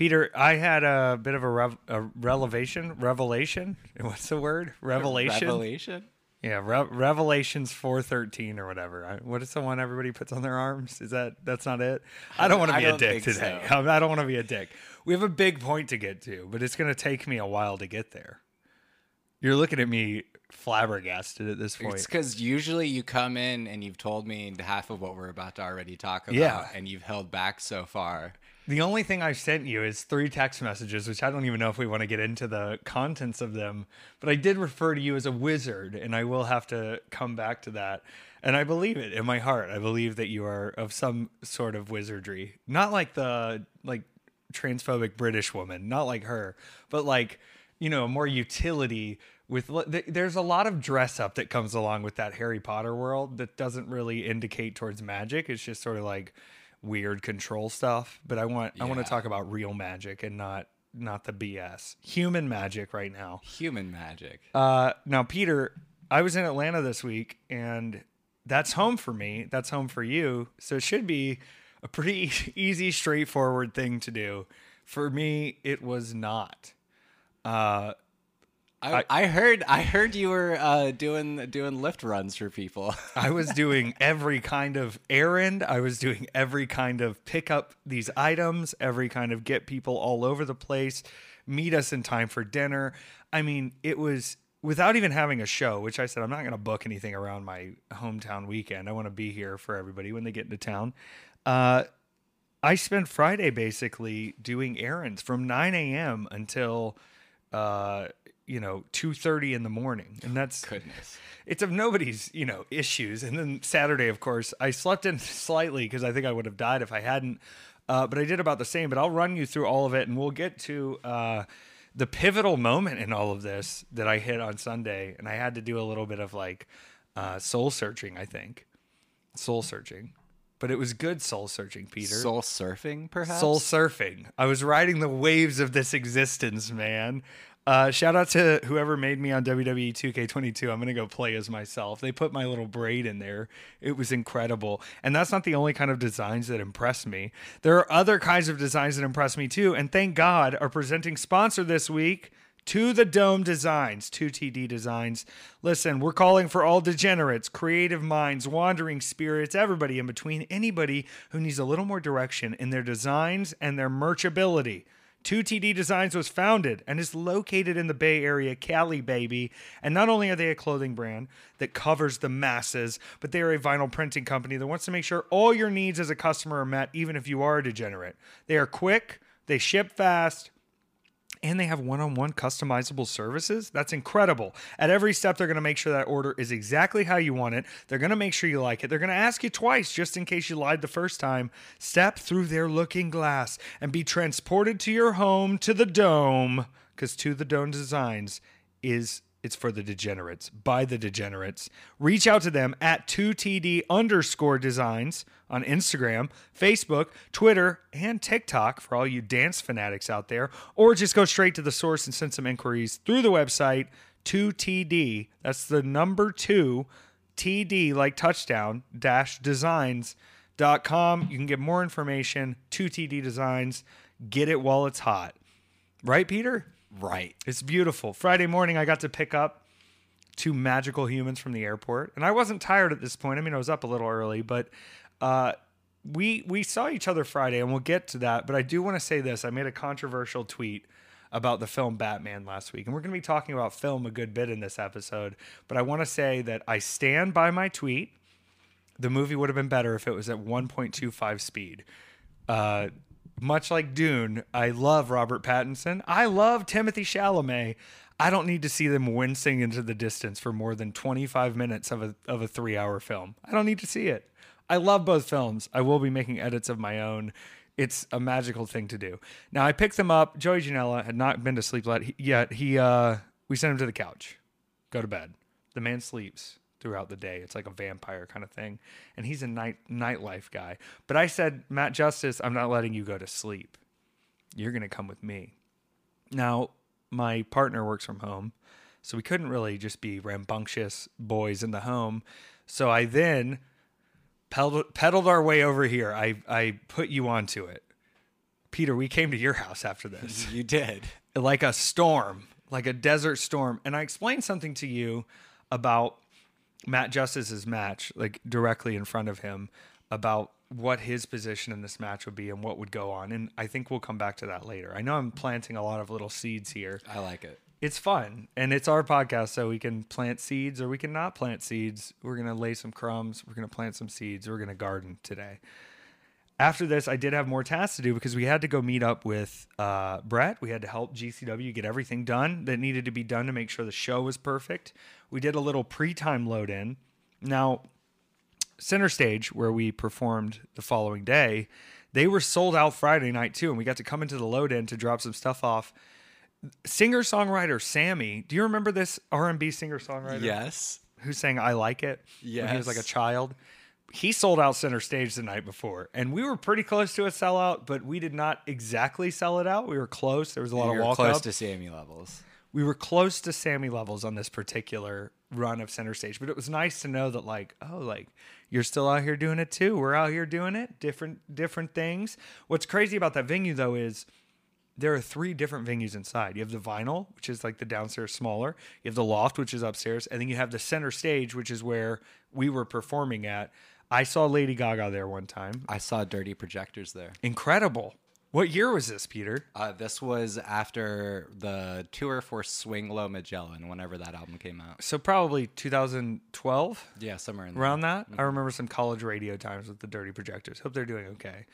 Peter, I had a bit of a, rev- a revelation. Revelation. What's the word? Revelation. Revelation. Yeah, Re- Revelations four thirteen or whatever. I, what is the one everybody puts on their arms? Is that that's not it? I don't want to be a dick today. so. I don't want to be a dick. We have a big point to get to, but it's going to take me a while to get there. You're looking at me flabbergasted at this point. It's because usually you come in and you've told me half of what we're about to already talk about, Yeah. and you've held back so far. The only thing I've sent you is three text messages, which I don't even know if we want to get into the contents of them. But I did refer to you as a wizard, and I will have to come back to that. And I believe it in my heart. I believe that you are of some sort of wizardry, not like the like transphobic British woman, not like her, but like you know more utility. With there's a lot of dress up that comes along with that Harry Potter world that doesn't really indicate towards magic. It's just sort of like weird control stuff. But I want I want to talk about real magic and not not the BS. Human magic right now. Human magic. Uh, now, Peter, I was in Atlanta this week, and that's home for me. That's home for you. So it should be a pretty easy, straightforward thing to do. For me, it was not. Uh, I, I heard I heard you were uh, doing doing Lyft runs for people. I was doing every kind of errand. I was doing every kind of pick up these items, every kind of get people all over the place, meet us in time for dinner. I mean, it was without even having a show, which I said I'm not going to book anything around my hometown weekend. I want to be here for everybody when they get into town. Uh, I spent Friday basically doing errands from 9 a.m. until uh, you know 2:30 in the morning, and that's Goodness. it's of nobody's you know issues and then saturday of course i slept in slightly because i think i would have died if i hadn't uh, but i did about the same but i'll run you through all of it and we'll get to uh, the pivotal moment in all of this that i hit on sunday and i had to do a little bit of like uh, soul searching i think soul searching but it was good soul searching peter Soul surfing, perhaps. Soul surfing. I was riding the waves of this existence, man. Uh, shout out to whoever made me on WWE 2K22. I'm to go play as myself. They put my little braid in there. It was incredible. And that's not the only kind of designs that impress me. There are other kinds of designs that impress me too. And thank God, our presenting sponsor this week, To the Dome Designs, 2TD Designs. Listen, we're calling for all degenerates, creative minds, wandering spirits, everybody in between, anybody who needs a little more direction in their designs and their merchability. 2TD Designs was founded and is located in the Bay Area, Cali, baby. And not only are they a clothing brand that covers the masses, but they are a vinyl printing company that wants to make sure all your needs as a customer are met, even if you are a degenerate. They are quick, they ship fast, and they have one-on-one customizable services? That's incredible. At every step they're going to make sure that order is exactly how you want it. They're going to make sure you like it. They're going to ask you twice just in case you lied the first time. Step through their looking glass and be transported to your home to the dome because to the dome designs is it's for the degenerates by the degenerates. Reach out to them at 2td underscore designs on instagram facebook twitter and tiktok for all you dance fanatics out there or just go straight to the source and send some inquiries through the website 2td that's the number 2 td like touchdown dash designs dot com. You can get more information 2td designs. Get it while it's hot. Right peter Right. it's beautiful. Friday morning, I got to pick up two magical humans from the airport, and I wasn't tired at this point. I mean, I was up a little early, but uh, we we saw each other Friday, and we'll get to that. But I do want to say this: I made a controversial tweet about the film Batman last week, and we're going to be talking about film a good bit in this episode. But I want to say that I stand by my tweet. The movie would have been better if it was at 1.25 speed. Uh, much like Dune, I love Robert Pattinson. I love Timothée Chalamet. I don't need to see them wincing into the distance for more than 25 minutes of a of a 3-hour film. I don't need to see it. I love both films. I will be making edits of my own. It's a magical thing to do. Now I picked them up. Joey Janela had not been to sleep yet. He uh we sent him to the couch. Go to bed. The man sleeps throughout the day. It's like a vampire kind of thing. And he's a night nightlife guy. But I said, Matt Justice, I'm not letting you go to sleep. You're gonna come with me. Now, my partner works from home, so we couldn't really just be rambunctious boys in the home. So I then pedaled, pedaled our way over here. I, I put you onto it. Peter, we came to your house after this You did. like a storm, like a desert storm. And I explained something to you about Matt Justice's match, like directly in front of him, about what his position in this match would be and what would go on. And I think we'll come back to that later. I know I'm planting a lot of little seeds here. I like it. It's fun and it's our podcast, so we can plant seeds or we can not plant seeds. We're going to lay some crumbs, we're going to plant some seeds, we're going to garden today after this, I did have more tasks to do because we had to go meet up with uh, Brett. We had to help GCW get everything done that needed to be done to make sure the show was perfect. We did a little pre time load in. Now, Center Stage, where we performed the following day, they were sold out Friday night too, and we got to come into the load in to drop some stuff off. Singer songwriter Sammy, do you remember this R and B singer songwriter? Yes. who sang "I Like It" when he was like a child. He sold out center stage the night before, and we were pretty close to a sellout, but we did not exactly sell it out. We were close. There was a lot You're of walk close up. to Sammy levels. We were close to Sammy levels on this particular run of center stage, but it was nice to know that like, oh, like you're still out here doing it too. We're out here doing it, different different things. What's crazy about that venue though is there are three different venues inside. You have the vinyl, which is like the downstairs smaller. You have the loft, which is upstairs, and then you have the center stage, which is where we were performing at. I saw Lady Gaga there one time. I saw dirty projectors there. Incredible. What year was this, Peter? Uh, this was after the tour for Swing Low Magellan, whenever that album came out. So probably 2012. Yeah, somewhere in there. around that. Mm-hmm. I remember some college radio times with the Dirty Projectors. Hope they're doing okay.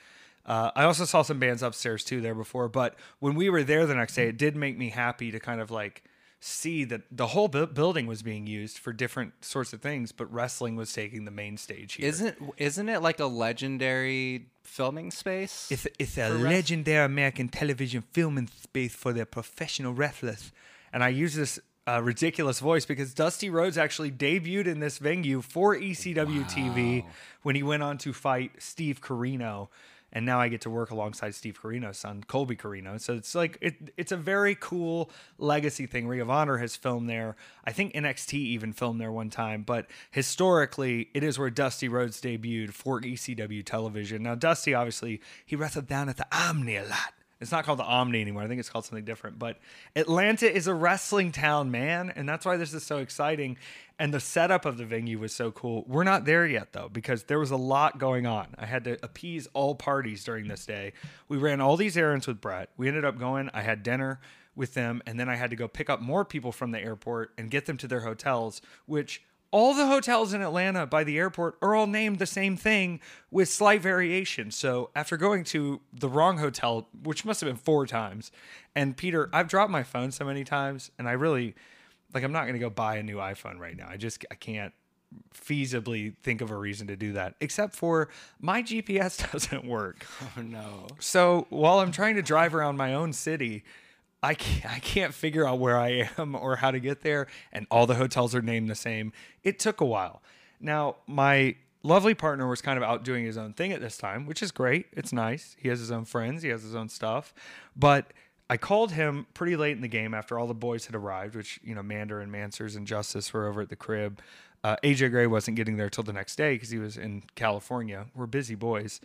Uh, I also saw some bands upstairs too there before, but when we were there the next day, it did make me happy to kind of like see that the whole bu- building was being used for different sorts of things, but wrestling was taking the main stage here. Isn't isn't it like a legendary filming space? It's, it's a legendary American television filming space for their professional wrestlers. And I use this uh, ridiculous voice because Dusty Rhodes actually debuted in this venue for ECW TV when he went on to fight Steve Corino. And now I get to work alongside Steve Corino's son, Colby Corino. So it's like it, it's a very cool legacy thing. Ring of Honor has filmed there. I think NXT even filmed there one time. But historically, it is where Dusty Rhodes debuted for ECW television. Now, Dusty obviously he wrestled down at the Omni a lot. It's not called the Omni anymore. I think it's called something different. But Atlanta is a wrestling town, man, and that's why this is so exciting. And the setup of the venue was so cool. We're not there yet though because there was a lot going on. I had to appease all parties during this day. We ran all these errands with Brett. We ended up going. I had dinner with them, and then I had to go pick up more people from the airport and get them to their hotels, which all the hotels in Atlanta by the airport are all named the same thing with slight variation. So after going to the wrong hotel, which must have been four times, and Peter, I've dropped my phone so many times, and I really like I'm not going to go buy a new iPhone right now. I just I can't feasibly think of a reason to do that except for my GPS doesn't work. oh no. So while I'm trying to drive around my own city, I can't, I can't figure out where I am or how to get there, and all the hotels are named the same. It took a while. Now, my lovely partner was kind of out doing his own thing at this time, which is great. It's nice. He has his own friends, he has his own stuff. But I called him pretty late in the game after all the boys had arrived, which, you know, Mander and Mansers and Justice were over at the crib. Uh, AJ Gray wasn't getting there till the next day because he was in California. We're busy boys.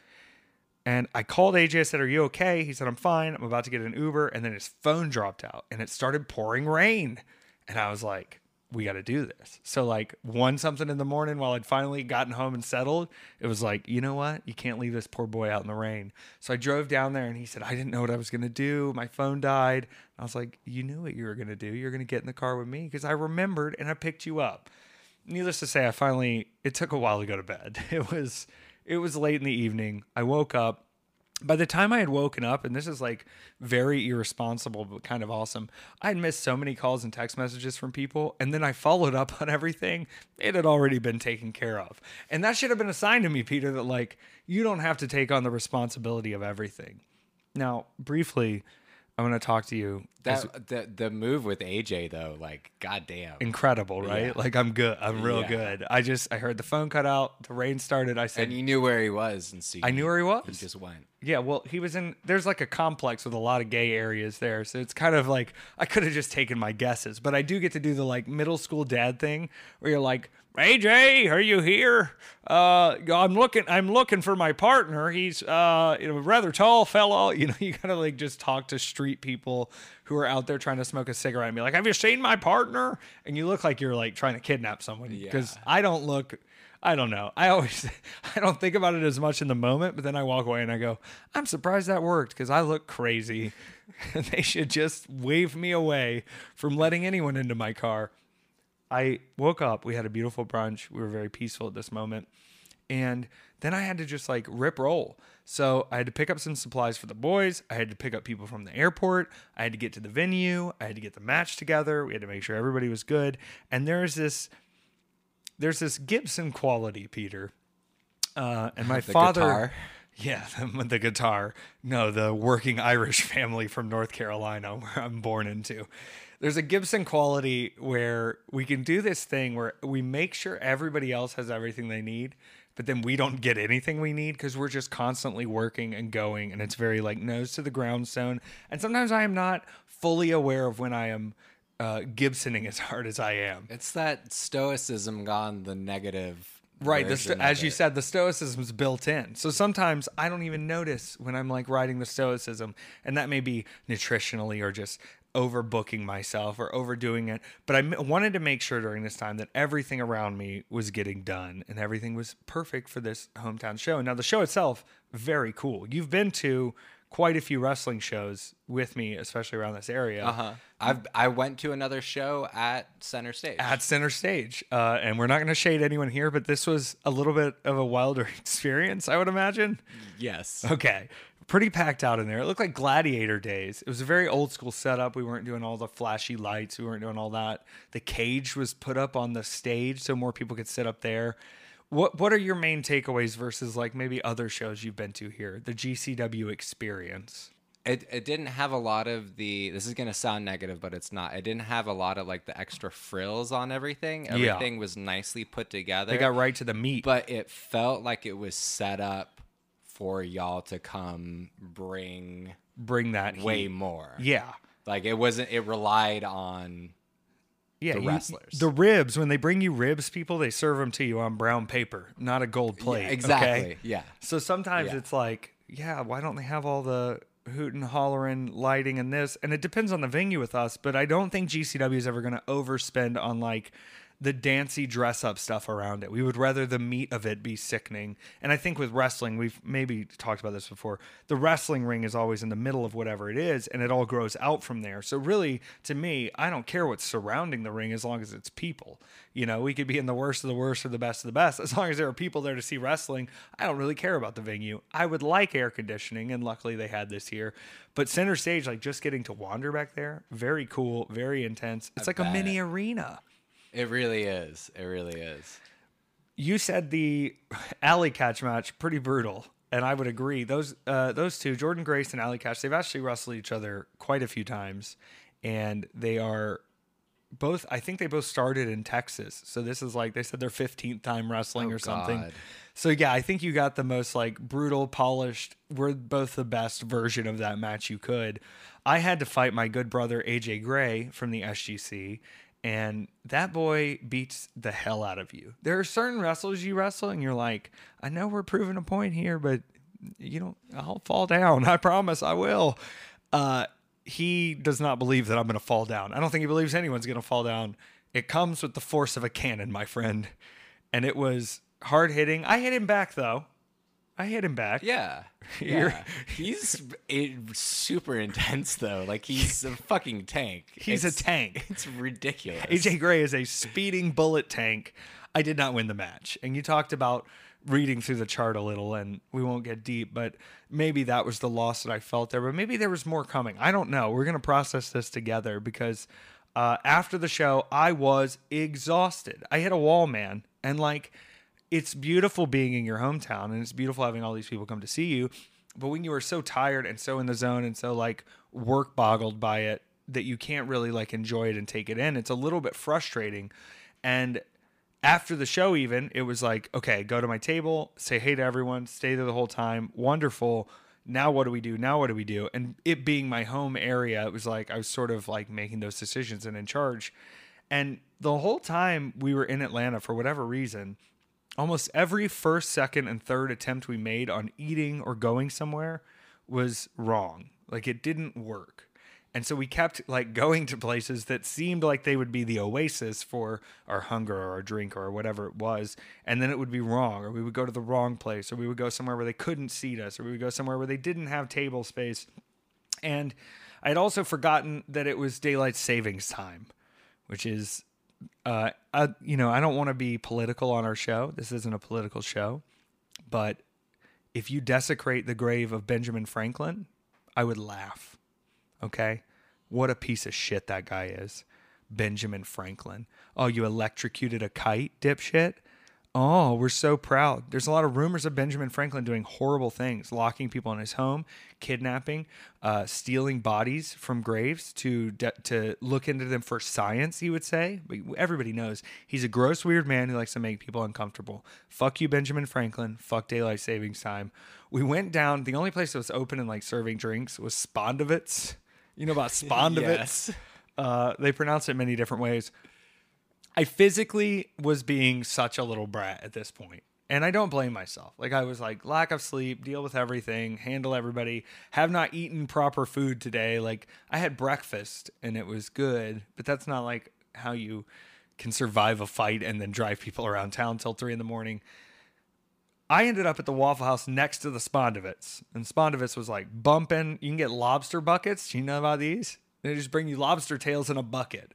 And I called AJ. I said, Are you okay? He said, I'm fine. I'm about to get an Uber. And then his phone dropped out and it started pouring rain. And I was like, We got to do this. So, like, one something in the morning while I'd finally gotten home and settled, it was like, You know what? You can't leave this poor boy out in the rain. So I drove down there and he said, I didn't know what I was going to do. My phone died. I was like, You knew what you were going to do. You're going to get in the car with me because I remembered and I picked you up needless to say, I finally it took a while to go to bed. It was it was late in the evening. I woke up. By the time I had woken up, and this is like very irresponsible but kind of awesome, I had missed so many calls and text messages from people, and then I followed up on everything. It had already been taken care of. And that should have been a sign to me, Peter, that like you don't have to take on the responsibility of everything. Now, briefly, I'm gonna talk to you. as- That the the move with AJ though, like goddamn. incredible, right? Yeah. Like I'm good. I'm real Yeah. good. I just I heard the phone cut out, the rain started. I said And you knew where he was, and so I knew where he was. You just went. Yeah, well, he was in. There's like a complex with a lot of gay areas there, so it's kind of like I could have just taken my guesses, but I do get to do the like middle school dad thing where you're like, "AJ, are you here? Uh, I'm looking. I'm looking for my partner. He's uh, you know, a rather tall fellow. You know, you gotta like just talk to street people who are out there trying to smoke a cigarette and be like, "Have you seen my partner?" And you look like you're like trying to kidnap someone because Yeah. I don't look. I don't know. I always I don't think about it as much in the moment, but then I walk away and I go, I'm surprised that worked because I look crazy. they should just wave me away from letting anyone into my car. I woke up, we had a beautiful brunch. We were very peaceful at this moment. And then I had to just like rip roll. So I had to pick up some supplies for the boys. I had to pick up people from the airport. I had to get to the venue. I had to get the match together. We had to make sure everybody was good. And there's this there's this Gibson quality, Peter. Uh, and my The father, guitar? yeah, the, the guitar. No, the working Irish family from North Carolina, where I'm born into. There's a Gibson quality where we can do this thing where we make sure everybody else has everything they need, but then we don't get anything we need because we're just constantly working and going, and it's very like nose to the ground zone. And sometimes I am not fully aware of when I am uh, Gibsoning as hard as I am. It's that stoicism gone the negative. Right, the sto- as you it. said, the stoicism is built in. So sometimes I don't even notice when I'm like riding the stoicism, and that may be nutritionally or just overbooking myself or overdoing it. But I m- wanted to make sure during this time that everything around me was getting done and everything was perfect for this hometown show. Now the show itself, very cool. You've been to quite a few wrestling shows with me, especially around this area. Uh huh. I've I went to another show at Center Stage. at center stage. Uh, and we're not going to shade anyone here, but this was a little bit of a wilder experience, I would imagine. yes. Okay. Pretty packed out in there. It looked like gladiator days. It was a very old school setup. We weren't doing all the flashy lights. We weren't doing all that. The cage was put up on the stage so more people could sit up there. What what are your main takeaways versus like maybe other shows you've been to here? The GCW experience. It it didn't have a lot of the. This is gonna sound negative, but it's not. It didn't have a lot of like the extra frills on everything. Yeah. Everything was nicely put together. They got right to the meat. but it felt like it was set up for y'all to come bring Bring that way heat. more. Yeah. Like it wasn't. It relied on. yeah, the you- wrestlers. the ribs, when they bring you ribs, people, they serve them to you on brown paper, not a gold plate. okay? exactly. Yeah. So sometimes Yeah. it's like, yeah, why don't they have all the hoot and hollering lighting and this? And it depends on the venue with us, but I don't think GCW is ever going to overspend on like the dancy dress up stuff around it. We would rather the meat of it be sickening. And I think with wrestling, we've maybe talked about this before. The wrestling ring is always in the middle of whatever it is, and it all grows out from there. So really, to me, I don't care what's surrounding the ring as long as it's people. You know, we could be in the worst of the worst or the best of the best. As long as there are people there to see wrestling, I don't really care about the venue. I would like air conditioning, and luckily they had this here. But center stage, like just getting to wander back there, very cool, very intense. It's like a mini arena. It really is. It really is. you said the Allie Katch match pretty brutal and i would agree those uh, those two Jordynne Grace and Allie Katch they've actually wrestled each other quite a few times and they are both i think they both started in texas so this is like they said their 15th time wrestling Oh, or something God. so yeah i think you got the most like brutal polished we're both the best version of that match you could i had to fight my good brother aj gray from the sgc and that boy beats the hell out of you. There are certain wrestlers you wrestle, and you're like, I know we're proving a point here, but you know, I'll fall down. I promise I will. Uh, he does not believe that I'm going to fall down. I don't think he believes anyone's going to fall down. It comes with the force of a cannon, my friend. And it was hard hitting. I hit him back, though. I hit him back. Yeah. Yeah. he's it, super intense though. Like he's a fucking tank. He's a tank. It's ridiculous. AJ Gray is a speeding bullet tank. I did not win the match. And you talked about reading through the chart a little, and we won't get deep, but maybe that was the loss that I felt there. But maybe there was more coming. I don't know. We're going to process this together because uh, after the show, I was exhausted. I hit a wall, man. And like, it's beautiful being in your hometown and it's beautiful having all these people come to see you. But when you are so tired and so in the zone and so like work boggled by it that you can't really like enjoy it and take it in, it's a little bit frustrating. And after the show, even, it was like, okay, go to my table, say hey to everyone, stay there the whole time. Wonderful. now what do we do? Now what do we do? And it being my home area, it was like I was sort of like making those decisions and in charge. And the whole time we were in Atlanta, for whatever reason, almost every first, second, and third attempt we made on eating or going somewhere was wrong. Like it didn't work. And so we kept like going to places that seemed like they would be the oasis for our hunger or our drink or whatever it was. And then it would be wrong, or we would go to the wrong place, or we would go somewhere where they couldn't seat us, or we would go somewhere where they didn't have table space. And I had also forgotten that it was daylight savings time, which is, uh, I, you know, I don't want to be political on our show. This isn't a political show, but if you desecrate the grave of Benjamin Franklin, I would laugh. Okay? What a piece of shit that guy is. Benjamin Franklin. Oh, you electrocuted a kite, dipshit? Oh, we're so proud. There's a lot of rumors of Benjamin Franklin doing horrible things, locking people in his home, kidnapping, uh, stealing bodies from graves to de- to look into them for science. He would say, but everybody knows he's a gross, weird man who likes to make people uncomfortable. Fuck you, Benjamin Franklin. Fuck daylight savings time. We went down. The only place that was open and like serving drinks was Spondivits. You know about Spondivits? Yes. Uh, they pronounce it many different ways. I physically was being such a little brat at this point. And I don't blame myself. Like I was like lack of sleep, deal with everything, handle everybody, have not eaten proper food today. Like I had breakfast and it was good, but that's not like how you can survive a fight and then drive people around town till three in the morning. I ended up at the Waffle House next to the Spondivits, and Spondivits was like bumping. You can get lobster buckets. Do you know about these? They just bring you lobster tails in a bucket.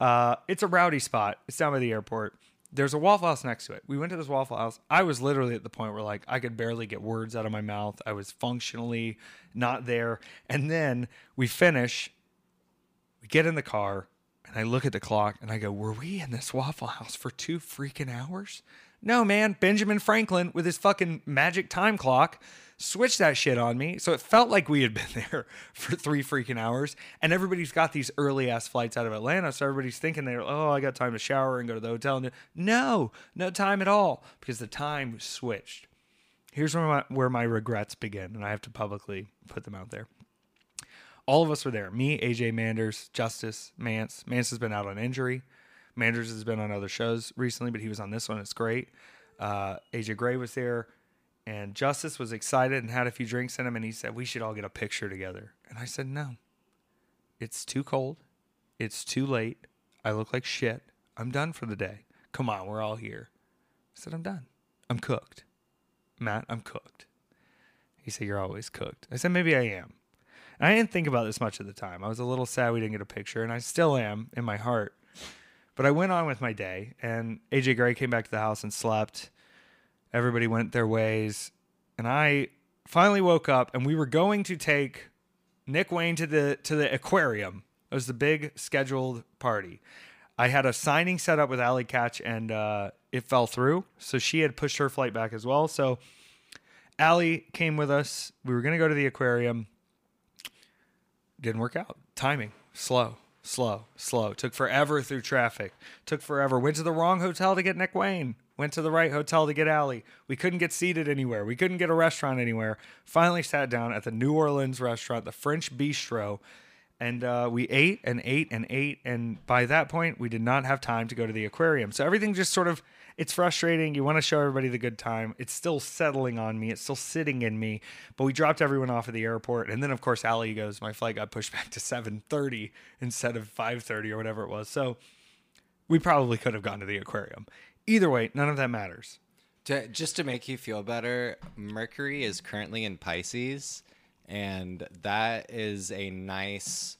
Uh, it's a rowdy spot. It's down by the airport. There's a Waffle House next to it. We went to this Waffle House. I was literally at the point where like I could barely get words out of my mouth. I was functionally not there. And then we finish. We get in the car, and I look at the clock, and I go, "Were we in this Waffle House for two freaking hours?" No, man. Benjamin Franklin with his fucking magic time clock switched that shit on me. So it felt like we had been there for three freaking hours. And everybody's got these early ass flights out of Atlanta. So everybody's thinking they're, oh, I got time to shower and go to the hotel. No, no time at all because the time switched. Here's where my, where my regrets begin. And I have to publicly put them out there. All of us were there. Me, AJ Manders, Justice, Mance. Mance has been out on injury. Manders has been on other shows recently, but he was on this one. It's great. Uh, AJ Gray was there, and Justice was excited and had a few drinks in him, and he said, We should all get a picture together. And I said, No. It's too cold. It's too late. I look like shit. I'm done for the day. Come on, we're all here. I said, I'm done. I'm cooked. Matt, I'm cooked. He said, You're always cooked. I said, Maybe I am. And I didn't think about this much at the time. I was a little sad we didn't get a picture, and I still am in my heart. But I went on with my day, and AJ Gray came back to the house and slept. Everybody went their ways, and I finally woke up, and we were going to take Nick Wayne to the to the aquarium. It was the big scheduled party. I had a signing set up with Allie Katch, and uh, it fell through. So she had pushed her flight back as well. So Allie came with us. We were going to go to the aquarium. Didn't work out. Timing slow slow, slow. Took forever through traffic. Took forever. Went to the wrong hotel to get Nick Wayne. Went to the right hotel to get Allie. We couldn't get seated anywhere. We couldn't get a restaurant anywhere. Finally sat down at the New Orleans restaurant, the French Bistro, and uh, we ate and ate and ate. And by that point, we did not have time to go to the aquarium. So everything just sort of it's frustrating. You want to show everybody the good time. It's still settling on me. It's still sitting in me. But we dropped everyone off at the airport, and then of course Allie goes, my flight got pushed back to 7:30 instead of 5:30 or whatever it was. So we probably could have gone to the aquarium. Either way, none of that matters. To, just to make you feel better, Mercury is currently in Pisces, and that is a nice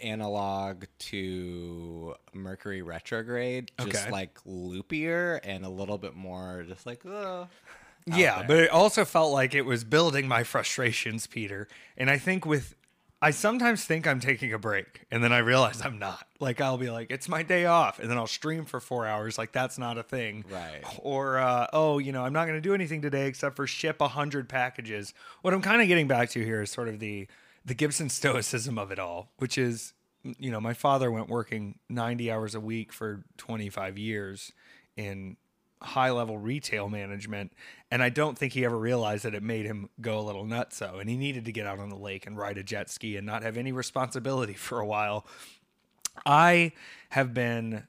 analog to Mercury retrograde, just Okay. like loopier and a little bit more just like, oh. Yeah, there. but it also felt like it was building my frustrations, Peter. And I think with I sometimes think I'm taking a break and then I realize I'm not. Like I'll be like, it's my day off, and then I'll stream for four hours. Like that's not a thing. Right. Or uh, oh, you know, I'm not gonna do anything today except for ship a hundred packages. What I'm kind of getting back to here is sort of the the Gibson stoicism of it all, which is you know, my father went working 90 hours a week for 25 years in high level retail management. And I don't think he ever realized that it made him go a little nuts. So, and he needed to get out on the lake and ride a jet ski and not have any responsibility for a while. I have been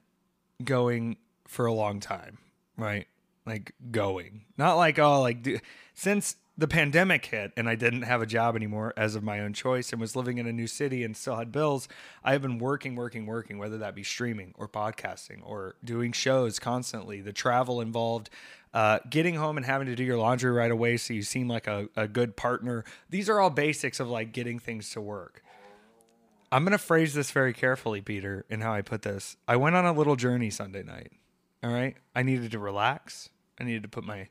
going for a long time, right? Like going, not like, oh, like d- since the pandemic hit and I didn't have a job anymore as of my own choice and was living in a new city and still had bills, I have been working, working, working, whether that be streaming or podcasting or doing shows constantly, the travel involved, uh, getting home and having to do your laundry right away so you seem like a, a good partner. These are all basics of like getting things to work. I'm going to phrase this very carefully, Peter, in how I put this. I went on a little journey Sunday night. All right. I needed to relax. I needed to put my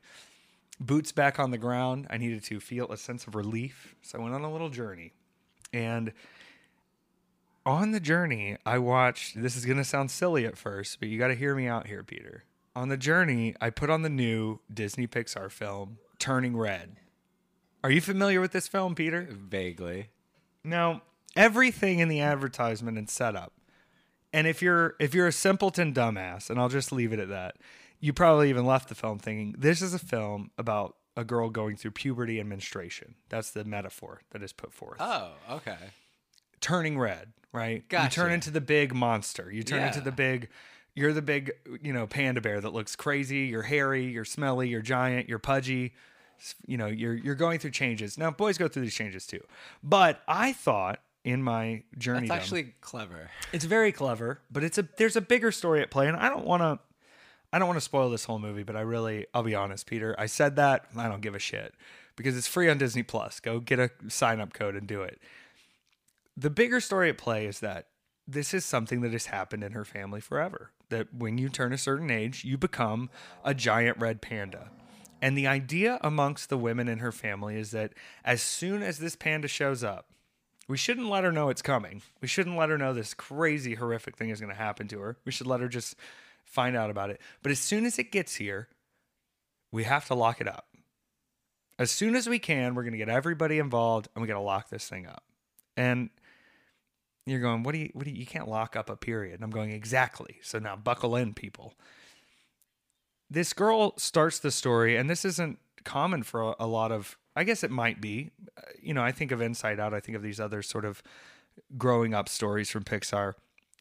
boots back on the ground. I needed to feel a sense of relief. So I went on a little journey. And on the journey, I watched this is going to sound silly at first, but you got to hear me out here, Peter. On the journey, I put on the new Disney Pixar film, Turning Red. Are you familiar with this film, Peter? Vaguely. Now, everything in the advertisement and setup. And if you're if you're a simpleton dumbass, and I'll just leave it at that, you probably even left the film thinking this is a film about a girl going through puberty and menstruation. That's the metaphor that is put forth. Oh, okay. Turning red, right? You turn into the big monster. You turn into the big you're the big, you know, panda bear that looks crazy, you're hairy, you're smelly, you're giant, you're pudgy. You know, you're you're going through changes. Now, boys go through these changes too. But I thought in my journey That's actually clever. it's very clever, but it's a there's a bigger story at play, and I don't want to I don't want to spoil this whole movie, but I really I'll be honest, Peter. I said that I don't give a shit because it's free on Disney Plus. Go get a sign up code and do it. The bigger story at play is that this is something that has happened in her family forever. That when you turn a certain age, you become a giant red panda. And the idea amongst the women in her family is that as soon as this panda shows up, we shouldn't let her know it's coming. We shouldn't let her know this crazy, horrific thing is going to happen to her. We should let her just find out about it. But as soon as it gets here, we have to lock it up. As soon as we can, we're going to get everybody involved and we got to lock this thing up. And you're going, what do you, what do you, you can't lock up a period. And I'm going, exactly. So now buckle in, people. This girl starts the story, and this isn't common for a, lot of, I guess it might be. Uh, You know, I think of Inside Out, I think of these other sort of growing up stories from Pixar.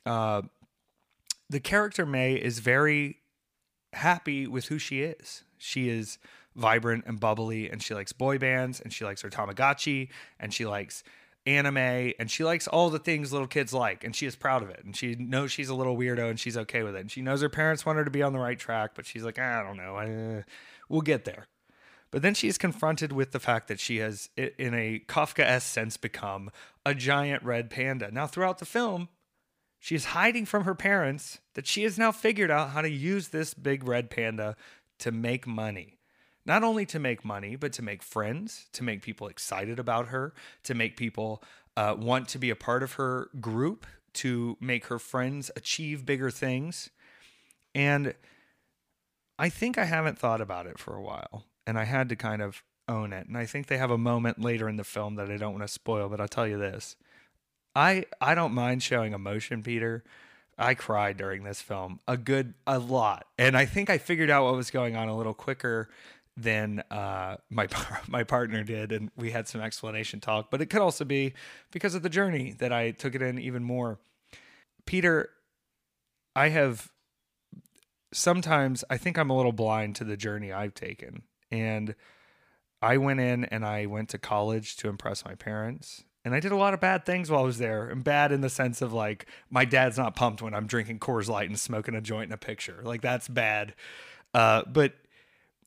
Uh, the character May is very happy with who she is. She is vibrant and bubbly, and she likes boy bands, and she likes her Tamagotchi, and she likes anime, and she likes all the things little kids like, and she is proud of it. And she knows she's a little weirdo, and she's okay with it. And she knows her parents want her to be on the right track, but she's like, I don't know, uh, we'll get there. But then she's confronted with the fact that she has, in a Kafka esque sense, become a giant red panda. Now, throughout the film, she is hiding from her parents that she has now figured out how to use this big red panda to make money. Not only to make money, but to make friends, to make people excited about her, to make people uh, want to be a part of her group, to make her friends achieve bigger things. And I think I haven't thought about it for a while, and I had to kind of own it. And I think they have a moment later in the film that I don't want to spoil, but I'll tell you this. I I don't mind showing emotion, Peter. I cried during this film a good a lot, and I think I figured out what was going on a little quicker than uh, my my partner did, and we had some explanation talk. But it could also be because of the journey that I took it in even more. Peter, I have sometimes I think I'm a little blind to the journey I've taken, and I went in and I went to college to impress my parents. And I did a lot of bad things while I was there. And bad in the sense of like, my dad's not pumped when I'm drinking Coors Light and smoking a joint in a picture. Like, that's bad. Uh, but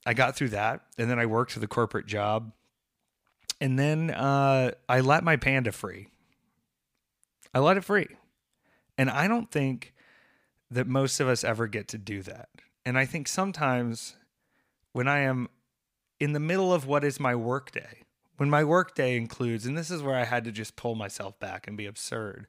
I got through that. And then I worked the corporate job. And then uh, I let my panda free. I let it free. And I don't think that most of us ever get to do that. And I think sometimes when I am in the middle of what is my workday, when my workday includes, and this is where I had to just pull myself back and be absurd.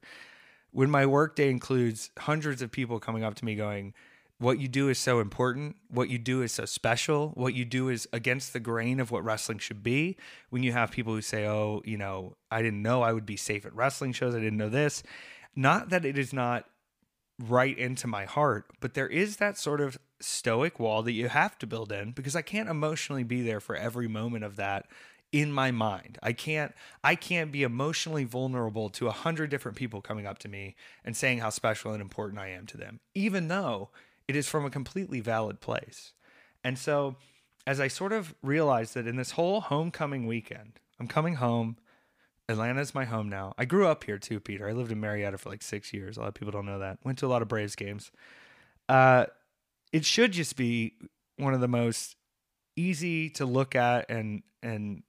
When my workday includes hundreds of people coming up to me going, What you do is so important. What you do is so special. What you do is against the grain of what wrestling should be. When you have people who say, Oh, you know, I didn't know I would be safe at wrestling shows. I didn't know this. Not that it is not right into my heart, but there is that sort of stoic wall that you have to build in because I can't emotionally be there for every moment of that in my mind. I can't I can't be emotionally vulnerable to a hundred different people coming up to me and saying how special and important I am to them, even though it is from a completely valid place. And so as I sort of realized that in this whole homecoming weekend, I'm coming home. Atlanta is my home now. I grew up here too, Peter. I lived in Marietta for like six years. A lot of people don't know that. Went to a lot of Braves games. Uh, it should just be one of the most easy to look at and and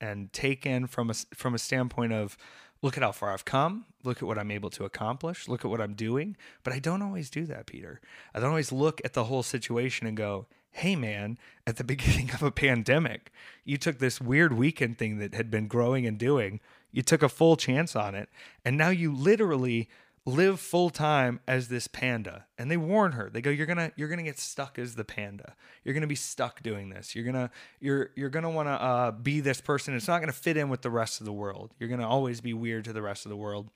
and take in from a from a standpoint of look at how far I've come, look at what I'm able to accomplish, look at what I'm doing. But I don't always do that, Peter. I don't always look at the whole situation and go, hey man, at the beginning of a pandemic, you took this weird weekend thing that had been growing and doing, you took a full chance on it, and now you literally live full time as this panda and they warn her. They go you're gonna you're gonna get stuck as the panda. You're gonna be stuck doing this. You're gonna you're you're gonna want to uh, be this person. It's not gonna fit in with the rest of the world. You're gonna always be weird to the rest of the world.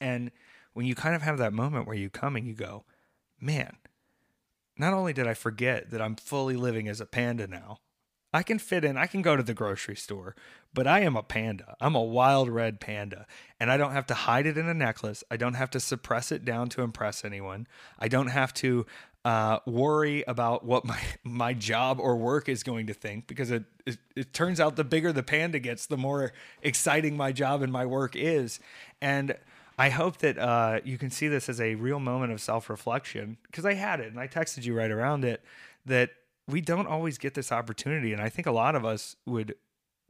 And when you kind of have that moment where you come and you go man not only did i forget that i'm fully living as a panda now I can fit in, I can go to the grocery store, but I am a panda. I'm a wild red panda. And I don't have to hide it in a necklace. I don't have to suppress it down to impress anyone. I don't have to uh, worry about what my, my job or work is going to think because it, it, it turns out the bigger the panda gets, the more exciting my job and my work is. And I hope that uh, you can see this as a real moment of self reflection because I had it and I texted you right around it that we don't always get this opportunity and i think a lot of us would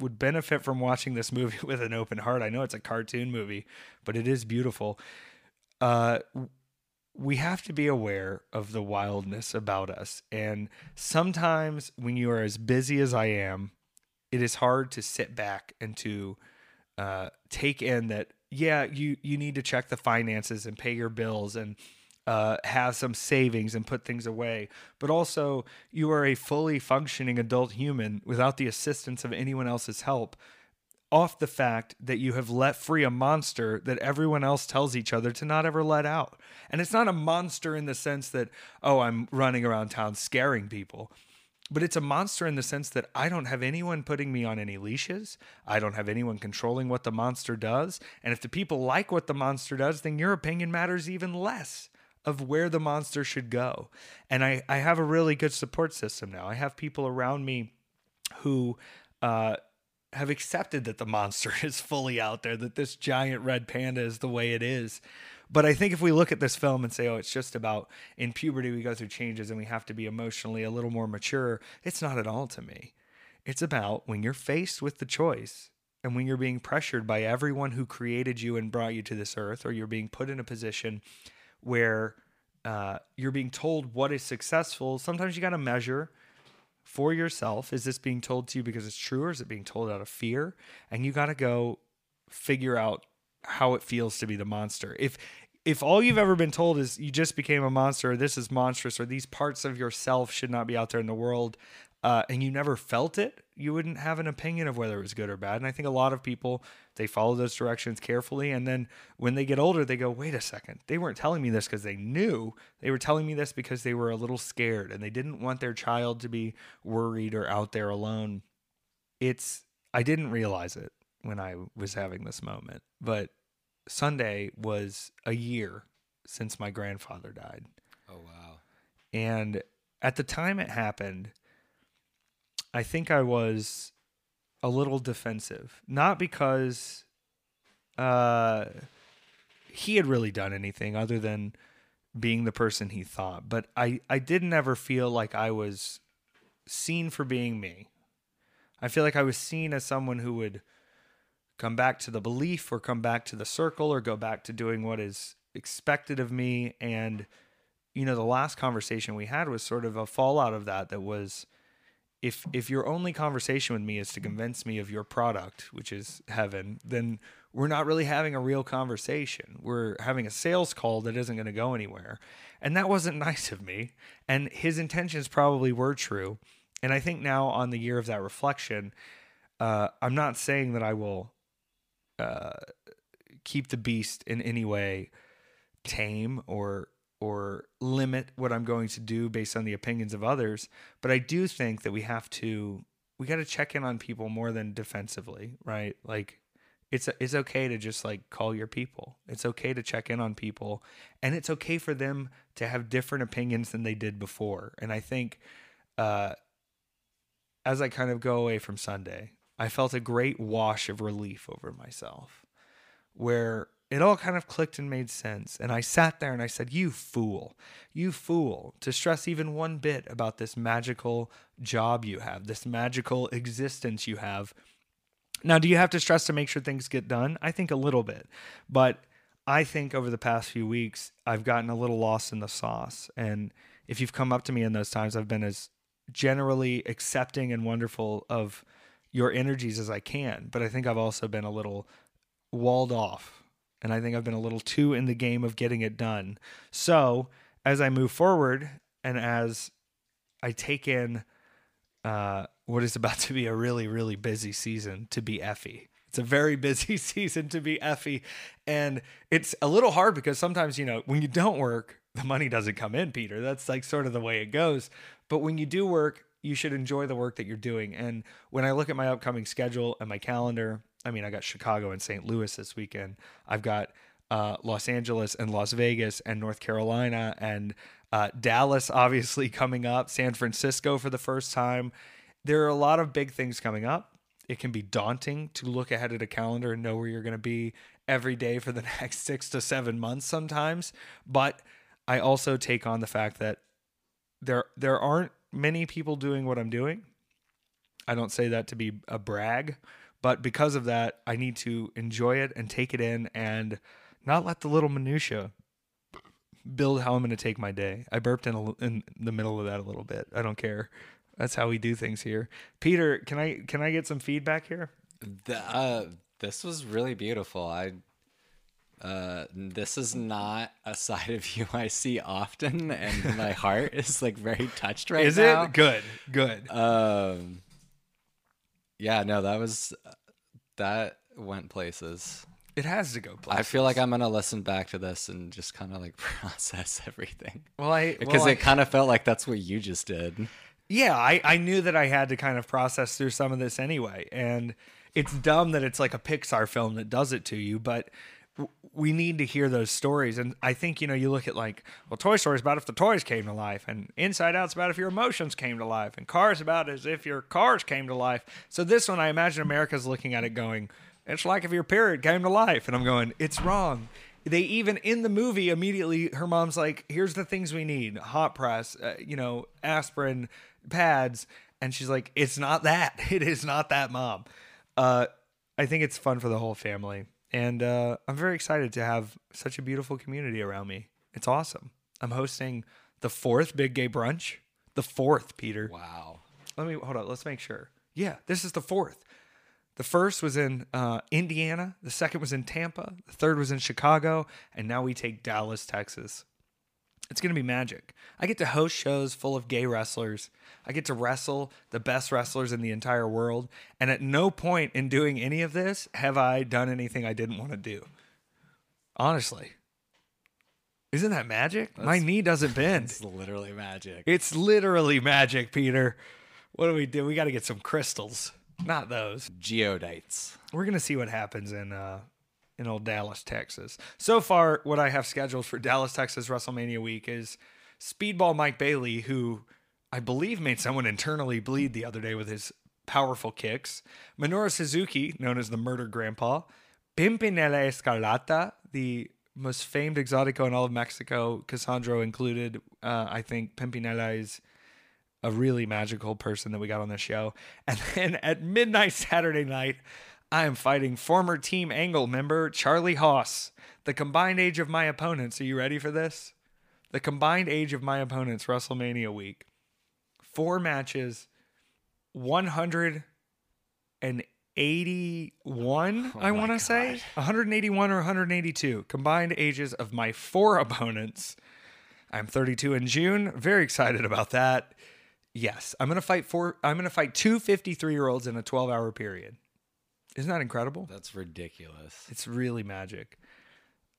would benefit from watching this movie with an open heart. I know it's a cartoon movie but it is beautiful. Uh we have to be aware of the wildness about us and sometimes when you are as busy as i am it is hard to sit back and to uh, take in that yeah you you need to check the finances and pay your bills and uh, have some savings and put things away, but also you are a fully functioning adult human without the assistance of anyone else's help. Off the fact that you have let free a monster that everyone else tells each other to not ever let out. And it's not a monster in the sense that, oh, I'm running around town scaring people but it's a monster in the sense that I don't have anyone putting me on any leashes. I don't have anyone controlling what the monster does. And if the people like what the monster does, then your opinion matters even less of where the monster should go. And I, I have a really good support system now. I have people around me who uh, have accepted that the monster is fully out there, that this giant red panda is the way it is. But I think if we look at this film and say, oh, it's just about in puberty, we go through changes and we have to be emotionally a little more mature, it's not at all to me. It's about when you're faced with the choice and when you're being pressured by everyone who created you and brought you to this earth, or you're being put in a position where uh, you're being told what is successful. Sometimes you got to measure for yourself. Is this being told to you because it's true, or is it being told out of fear? And you got to go figure out how it feels to be the monster. If if all you've ever been told is you just became a monster, or this is monstrous, or these parts of yourself should not be out there in the world, uh, and you never felt it, you wouldn't have an opinion of whether it was good or bad. And I think a lot of people they follow those directions carefully, and then when they get older, they go, "Wait a second, they weren't telling me this because they knew. They were telling me this because they were a little scared and they didn't want their child to be worried or out there alone." It's I didn't realize it when I was having this moment, but Sunday was a year since my grandfather died. Oh wow! And at the time it happened I think I was a little defensive, not because uh, he had really done anything other than being the person he thought, but I I didn't ever feel like I was seen for being me. I feel like I was seen as someone who would come back to the belief or come back to the circle or go back to doing what is expected of me and you know the last conversation we had was sort of a fallout of that that was if if your only conversation with me is to convince me of your product, which is heaven, then we're not really having a real conversation. We're having a sales call that isn't going to go anywhere. And that wasn't nice of me. And his intentions probably were true. And I think now on the year of that reflection, uh, I'm not saying that I will uh, keep the beast in any way tame or or limit what I'm going to do based on the opinions of others. But I do think that we have to we got to check in on people more than defensively, right? Like it's it's okay to just like call your people. It's okay to check in on people and it's okay for them to have different opinions than they did before. And I think uh as I kind of go away from Sunday, I felt a great wash of relief over myself where it all kind of clicked and made sense. And I sat there and I said, You fool, you fool, to stress even one bit about this magical job you have, this magical existence you have. Now, do you have to stress to make sure things get done? I think a little bit. But I think over the past few weeks, I've gotten a little lost in the sauce. And if you've come up to me in those times, I've been as generally accepting and wonderful of your energies as I can. But I think I've also been a little walled off and I think I've been a little too in the game of getting it done. So as I move forward and as I take in uh, what is about to be a really, really busy season to be Effie. It's a very busy season to be Effie. And it's a little hard because sometimes, you know, when you don't work, the money doesn't come in, Peter. That's like sort of the way it goes. But when you do work, you should enjoy the work that you're doing. And when I look at my upcoming schedule and my calendar, I mean, I got Chicago and St. Louis this weekend. I've got uh, Los Angeles and Las Vegas and North Carolina and uh, Dallas, obviously, coming up, San Francisco for the first time. There are a lot of big things coming up. It can be daunting to look ahead at a calendar and know where you're going to be every day for the next six to seven months sometimes. But I also take on the fact that there there aren't many people doing what I'm doing. I don't say that to be a brag. But because of that, I need to enjoy it and take it in and not let the little minutia build how I'm going to take my day. I burped in a, in the middle of that a little bit. I don't care. That's how we do things here. Peter, can I can I get some feedback here? The, uh, this was really beautiful. I uh, this is not a side of you I see often, and my heart is like very touched right is now. Is it good? Good. Um, yeah, no, that was uh, that went places. It has to go places. I feel like I'm gonna listen back to this and just kind of like process everything. Well, I because well, it kind of felt like that's what you just did. Yeah, I I knew that I had to kind of process through some of this anyway, and it's dumb that it's like a Pixar film that does it to you, but we need to hear those stories. And I think, you know, you look at like, well, Toy Story is about if the toys came to life, and Inside Out's about if your emotions came to life, and Cars about as if your cars came to life. So this one, I imagine America's looking at it going, it's like if your period came to life. And I'm going, it's wrong. They even in the movie immediately, her mom's like, here's the things we need hot press, uh, you know, aspirin, pads. And she's like, it's not that. It is not that, mom. Uh, I think it's fun for the whole family and uh, I'm very excited to have such a beautiful community around me. It's awesome. I'm hosting the fourth Big Gay Brunch. The fourth, Peter. Wow. Let me hold on. Let's make sure. Yeah, this is the fourth. The first was in uh, Indiana. The second was in Tampa. The third was in Chicago. And now we take Dallas, Texas. It's going to be magic. I get to host shows full of gay wrestlers. I get to wrestle the best wrestlers in the entire world. And at no point in doing any of this have I done anything I didn't want to do. Honestly. Isn't that magic? That's, My knee doesn't bend. It's literally magic. It's literally magic, Peter. What do we do? We got to get some crystals. Not those. Geodites. We're going to see what happens in uh, in old Dallas, Texas. So far, what I have scheduled for Dallas, Texas WrestleMania week is Speedball Mike Bailey, who I believe made someone internally bleed the other day with his powerful kicks. Minoru Suzuki, known as the Murder Grandpa. Pimpinela Escarlata, the most famed exotico in all of Mexico, Cassandro included. Uh, I think Pimpinela is a really magical person that we got on the show. And then at midnight Saturday night, I am fighting former Team Angle member Charlie Haas. The combined age of my opponents, are you ready for this? The combined age of my opponents, WrestleMania week. Four matches, 181, oh I want to say. 181 or 182. Combined ages of my four opponents. I'm 32 in June. Very excited about that. Yes, I'm going to fight four I'm going to fight two 53-year-olds in a 12-hour period. Isn't that incredible? That's ridiculous. It's really magic.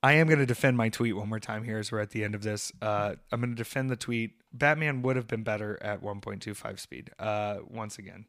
I am going to defend my tweet one more time here as we're at the end of this. Uh, I'm going to defend the tweet. Batman would have been better at 1.25 speed. Uh, once again,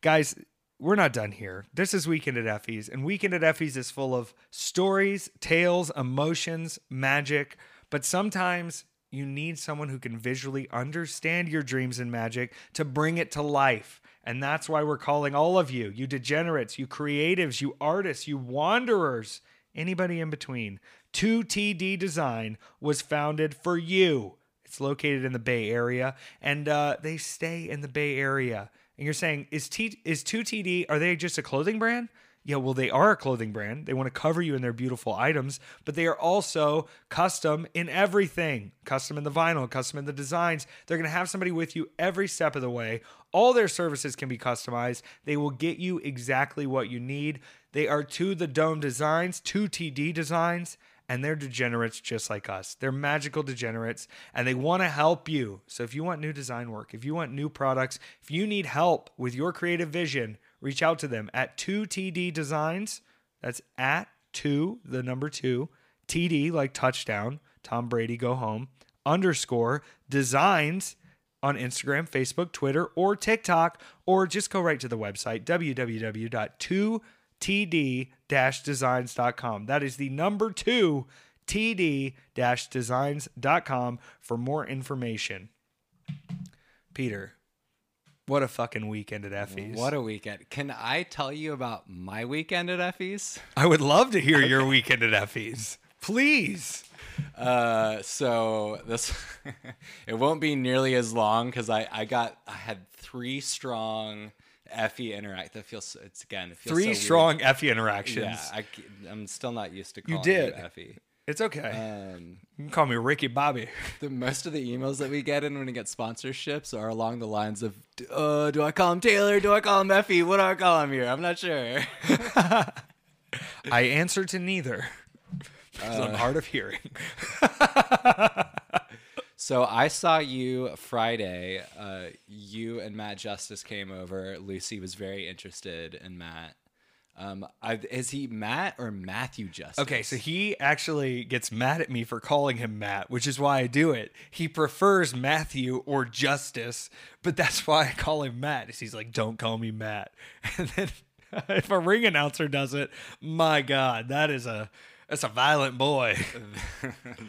guys, we're not done here. This is Weekend at Effie's, and Weekend at Effie's is full of stories, tales, emotions, magic. But sometimes you need someone who can visually understand your dreams and magic to bring it to life. And that's why we're calling all of you, you degenerates, you creatives, you artists, you wanderers, anybody in between. 2TD Design was founded for you. It's located in the Bay Area, and uh, they stay in the Bay Area. And you're saying, is T is 2TD, are they just a clothing brand? Yeah, well, they are a clothing brand. They want to cover you in their beautiful items, but they are also custom in everything custom in the vinyl, custom in the designs. They're going to have somebody with you every step of the way. All their services can be customized. They will get you exactly what you need. They are to the Dome Designs, 2TD Designs, and they're degenerates just like us. They're magical degenerates and they want to help you. So if you want new design work, if you want new products, if you need help with your creative vision, reach out to them at 2TD Designs. That's at 2, the number 2, TD like touchdown, Tom Brady go home, underscore designs on Instagram, Facebook, Twitter, or TikTok, or just go right to the website www.2td-designs.com. That is the number 2 td-designs.com for more information. Peter, what a fucking weekend at Effie's. What a weekend. Can I tell you about my weekend at Effie's? I would love to hear your weekend at Effie's. Please. Uh, so this it won't be nearly as long because I I got I had three strong Effie interact. That feels it's again it feels Three so weird. strong Effie interactions. Yeah, I, am still not used to calling You did. Effie. It's okay. Um, you can call me Ricky Bobby. the most of the emails that we get in when we get sponsorships are along the lines of, uh, "Do I call him Taylor? Do I call him Effie? What do I call him here? I'm not sure." I answer to neither. Because I'm hard of hearing. So I saw you Friday. Uh, you and Matt Justice came over. Lucy was very interested in Matt. Um, I, is he Matt or Matthew Justice? Okay, so he actually gets mad at me for calling him Matt, which is why I do it. He prefers Matthew or Justice, but that's why I call him Matt. is He's like, don't call me Matt. And then if a ring announcer does it, my God, that is a that's a violent boy.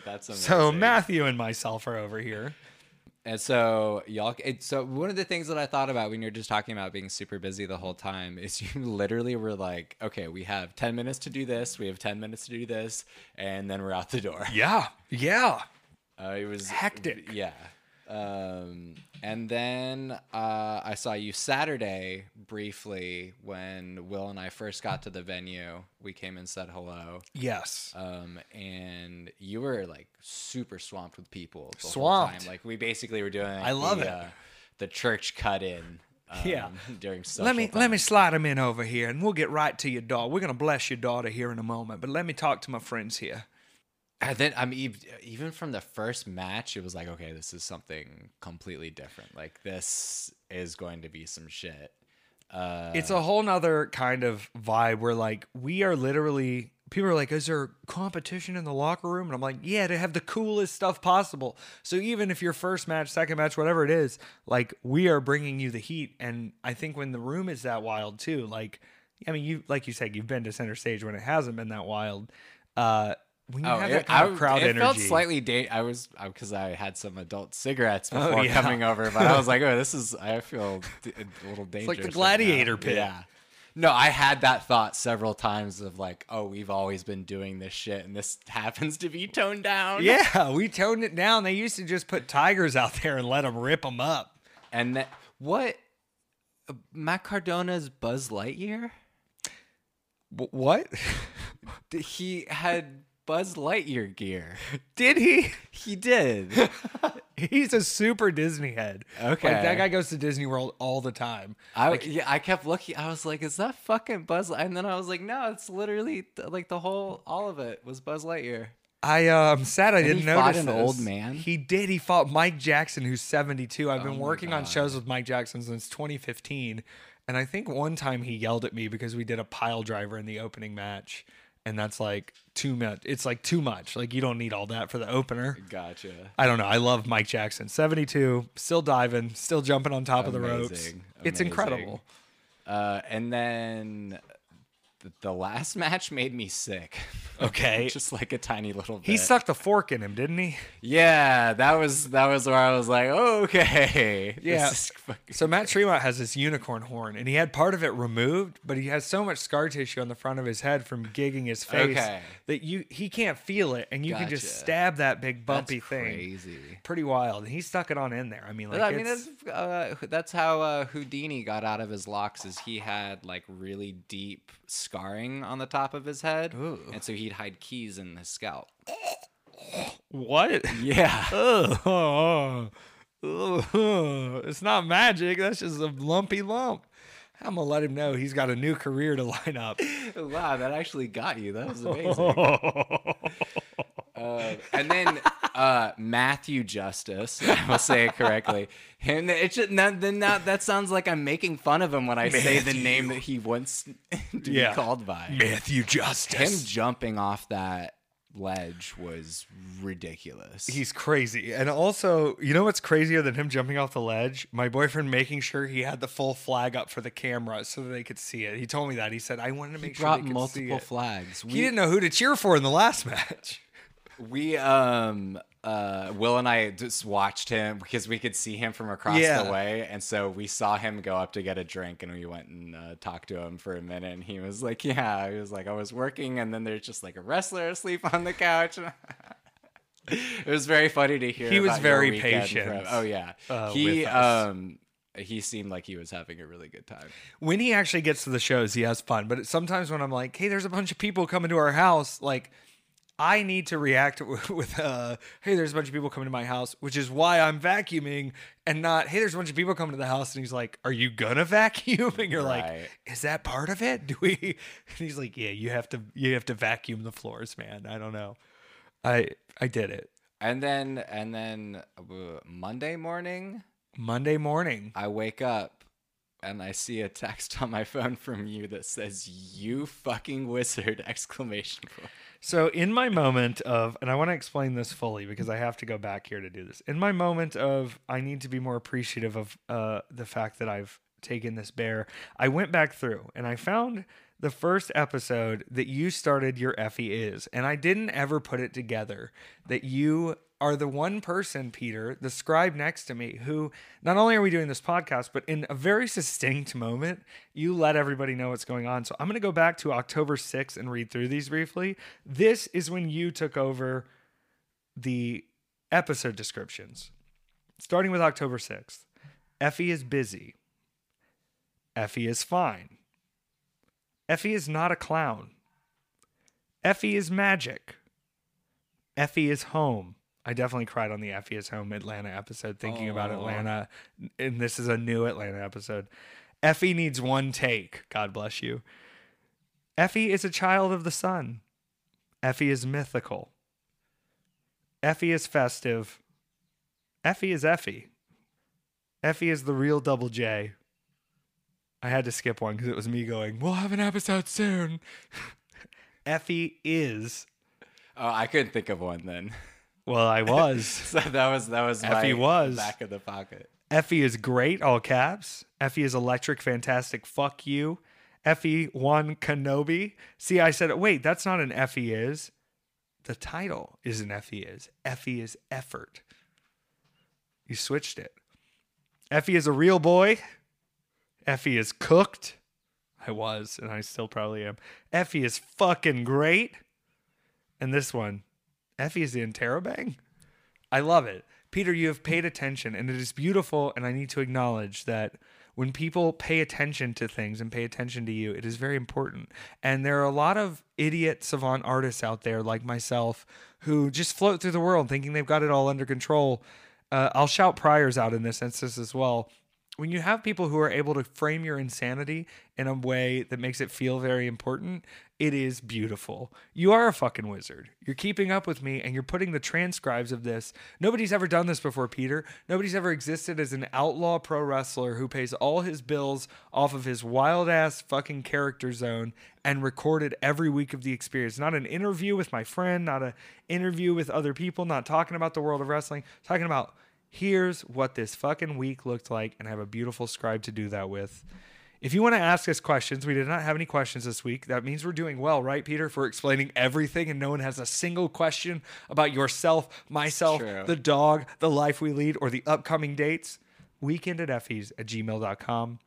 that's amazing. So Matthew and myself are over here. And so y'all, it, so one of the things that I thought about when you're just talking about being super busy the whole time is you literally were like, okay, we have 10 minutes to do this, we have 10 minutes to do this, and then we're out the door. Yeah, yeah. Uh, it was Hectic. Yeah. Um, and then uh, I saw you Saturday briefly when Will and I first got to the venue. We came and said hello. Yes. Um, and you were like super swamped with people. The Whole Swamped. time. Like we basically were doing. Like, I love the, it. Uh, the church cut in. Um, Yeah. During Let me time. let me slide him in over here, and we'll get right to your daughter. We're gonna bless your daughter here in a moment, but let me talk to my friends here. And then I mean, ev- even from the first match, it was like, okay, this is something completely different. Like this is going to be some shit. Uh, it's a whole nother kind of vibe where like we are literally people are like is there competition in the locker room and i'm like yeah to have the coolest stuff possible so even if your first match second match whatever it is like we are bringing you the heat and i think when the room is that wild too like i mean you like you said you've been to center stage when it hasn't been that wild uh when you Oh, have it, that kind I, of crowd it energy felt slightly date. I was because I had some adult cigarettes before Oh, yeah. coming over, but I was like, oh, this is. I feel d- a little dangerous. It's like the right gladiator pit. Yeah. No, I had that thought several times of like, oh, we've always been doing this shit, and this happens to be toned down. yeah we toned it down they used to just put tigers out there and let them rip them up And that what? uh, Matt Cardona's Buzz Lightyear. Wh- what He had Buzz Lightyear gear. did he He did. He's a super Disney head. Okay. Like that guy goes to Disney World all the time. I yeah, I kept looking. I was like, "Is that fucking Buzz?" Light-" And then I was like, "No, it's literally like the whole, all of it was Buzz Lightyear." I uh, I'm sad I And didn't he notice fought an this. old man? He did. He fought Mike Jackson, who's 72. I've Oh been working on shows with Mike Jackson since 2015, and I think one time he yelled at me because we did a pile driver in the opening match, and that's like too much. It's like too much. Like you don't need all that for the opener. Gotcha. I don't know. I love Mike Jackson. 72, still diving, still jumping on top of the ropes. Amazing. It's incredible. Uh, and then th- the last match made me sick. Okay. Just like a tiny little bit. He sucked a fork in him, didn't he? Yeah, that was that was where I was like, oh, okay. Yeah. So Matt Tremont has this unicorn horn, and he had part of it removed, but he has so much scar tissue on the front of his head from gigging his face Okay. that you he can't feel it, and you can just stab that big bumpy That's thing. crazy. Pretty wild. And he stuck it on in there. I mean, like I mean, that's uh, that's how uh, Houdini got out of his locks. Is he had like really deep scarring on the top of his head, Ooh. and so he'd hide keys in his scalp. what? Yeah, Ugh. Ugh. It's not magic. That's just a lumpy lump. I'm gonna let him know he's got a new career to line up. wow, that actually got you. That was amazing. Uh, and then uh, Matthew Justice, I will say it correctly. Him, it just, now, then now that sounds like I'm making fun of him when I say the name that he wants to Yeah. be called by. Matthew Justice. Him jumping off that ledge was ridiculous. He's crazy. And also, you know what's crazier than him jumping off the ledge? My boyfriend making sure he had the full flag up for the camera so that they could see it. He told me that. He said, I wanted to he make sure brought could see multiple flags. He didn't know who to cheer for in the last match. We um uh Will and I just watched him because we could see him from across Yeah. the way, and so we saw him go up to get a drink, and we went and uh, talked to him for a minute, and he was like, "Yeah," he was like, "I was working, and then there's just like a wrestler asleep on the couch." it was very funny to hear. He was very patient, from- oh yeah, uh, he um he seemed like he was having a really good time. when he actually gets to the shows, he has fun. But sometimes when I'm like, hey, there's a bunch of people coming to our house, like, I need to react with, uh, hey, there's a bunch of people coming to my house, which is why I'm vacuuming and not, hey, there's a bunch of people coming to the house. And he's like, are you gonna vacuum? And you're like, is that part of it? Do we? And he's like, yeah, you have to, you have to vacuum the floors, man. I don't know. I, I did it. And then and then uh, Monday morning, Monday morning. I wake up and I see a text on my phone from you that says "You fucking wizard!" exclamation point. So in my moment of, and I want to explain this fully because I have to go back here to do this. In my moment of, I need to be more appreciative of uh, the fact that I've taken this bear. I went back through and I found the first episode that you started your Effie is, and I didn't ever put it together that you are the one person, Peter, the scribe next to me, who not only are we doing this podcast, but in a very succinct moment, you let everybody know what's going on. So I'm going to go back to October 6th and read through these briefly. This is when you took over the episode descriptions. Starting with October 6th. Effie is busy. Effie is fine. Effie is not a clown. Effie is magic. Effie is home. I definitely cried on the Effie is home Atlanta episode thinking about Atlanta. And this is a new Atlanta episode. Effie needs one take. God bless you. Effie is a child of the sun. Effie is mythical. Effie is festive. Effie is Effie. Effie is the real double J. I had to skip one because it was me going, We'll have an episode soon. Effie is. Oh, I couldn't think of one then. Well, I was. So that was that was my Effie was. back of the pocket. Effie is great, all caps. Effie is electric, fantastic. Fuck you. Effie one Kenobi. See, I said, wait, that's not an Effie is. The title is an Effie is. Effie is effort. You switched it. Effie is a real boy. Effie is cooked. I was, and I still probably am. Effie is fucking great. And this one, Effie is the interrobang. I love it. Peter, you have paid attention, and it is beautiful. And I need to acknowledge that when people pay attention to things and pay attention to you, it is very important. And there are a lot of idiot savant artists out there, like myself, who just float through the world thinking they've got it all under control. Uh, I'll shout Priors out in this instance as well. When you have people who are able to frame your insanity in a way that makes it feel very important, it is beautiful. You are a fucking wizard. You're keeping up with me and you're putting the transcribes of this. Nobody's ever done this before, Peter. Nobody's ever existed as an outlaw pro wrestler who pays all his bills off of his wild ass fucking character zone and recorded every week of the experience. Not an interview with my friend, not an interview with other people, not talking about the world of wrestling, talking about here's what this fucking week looked like, and I have a beautiful scribe to do that with. If you want to ask us questions, we did not have any questions this week. That means we're doing well, right, Peter, for explaining everything and no one has a single question about yourself, myself, True. the dog, the life we lead, or the upcoming dates. Weekend at effies at gmail.com.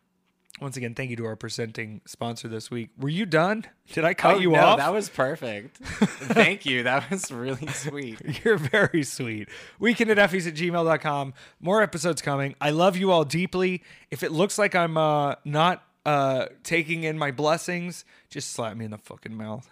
Once again, thank you to our presenting sponsor this week. Were you done? Did I cut Oh, you no, off? That was perfect. Thank you. That was really sweet. You're very sweet. Weekend at effies at gmail.com. More episodes coming. I love you all deeply. If it looks like I'm uh, not uh, taking in my blessings, just slap me in the fucking mouth.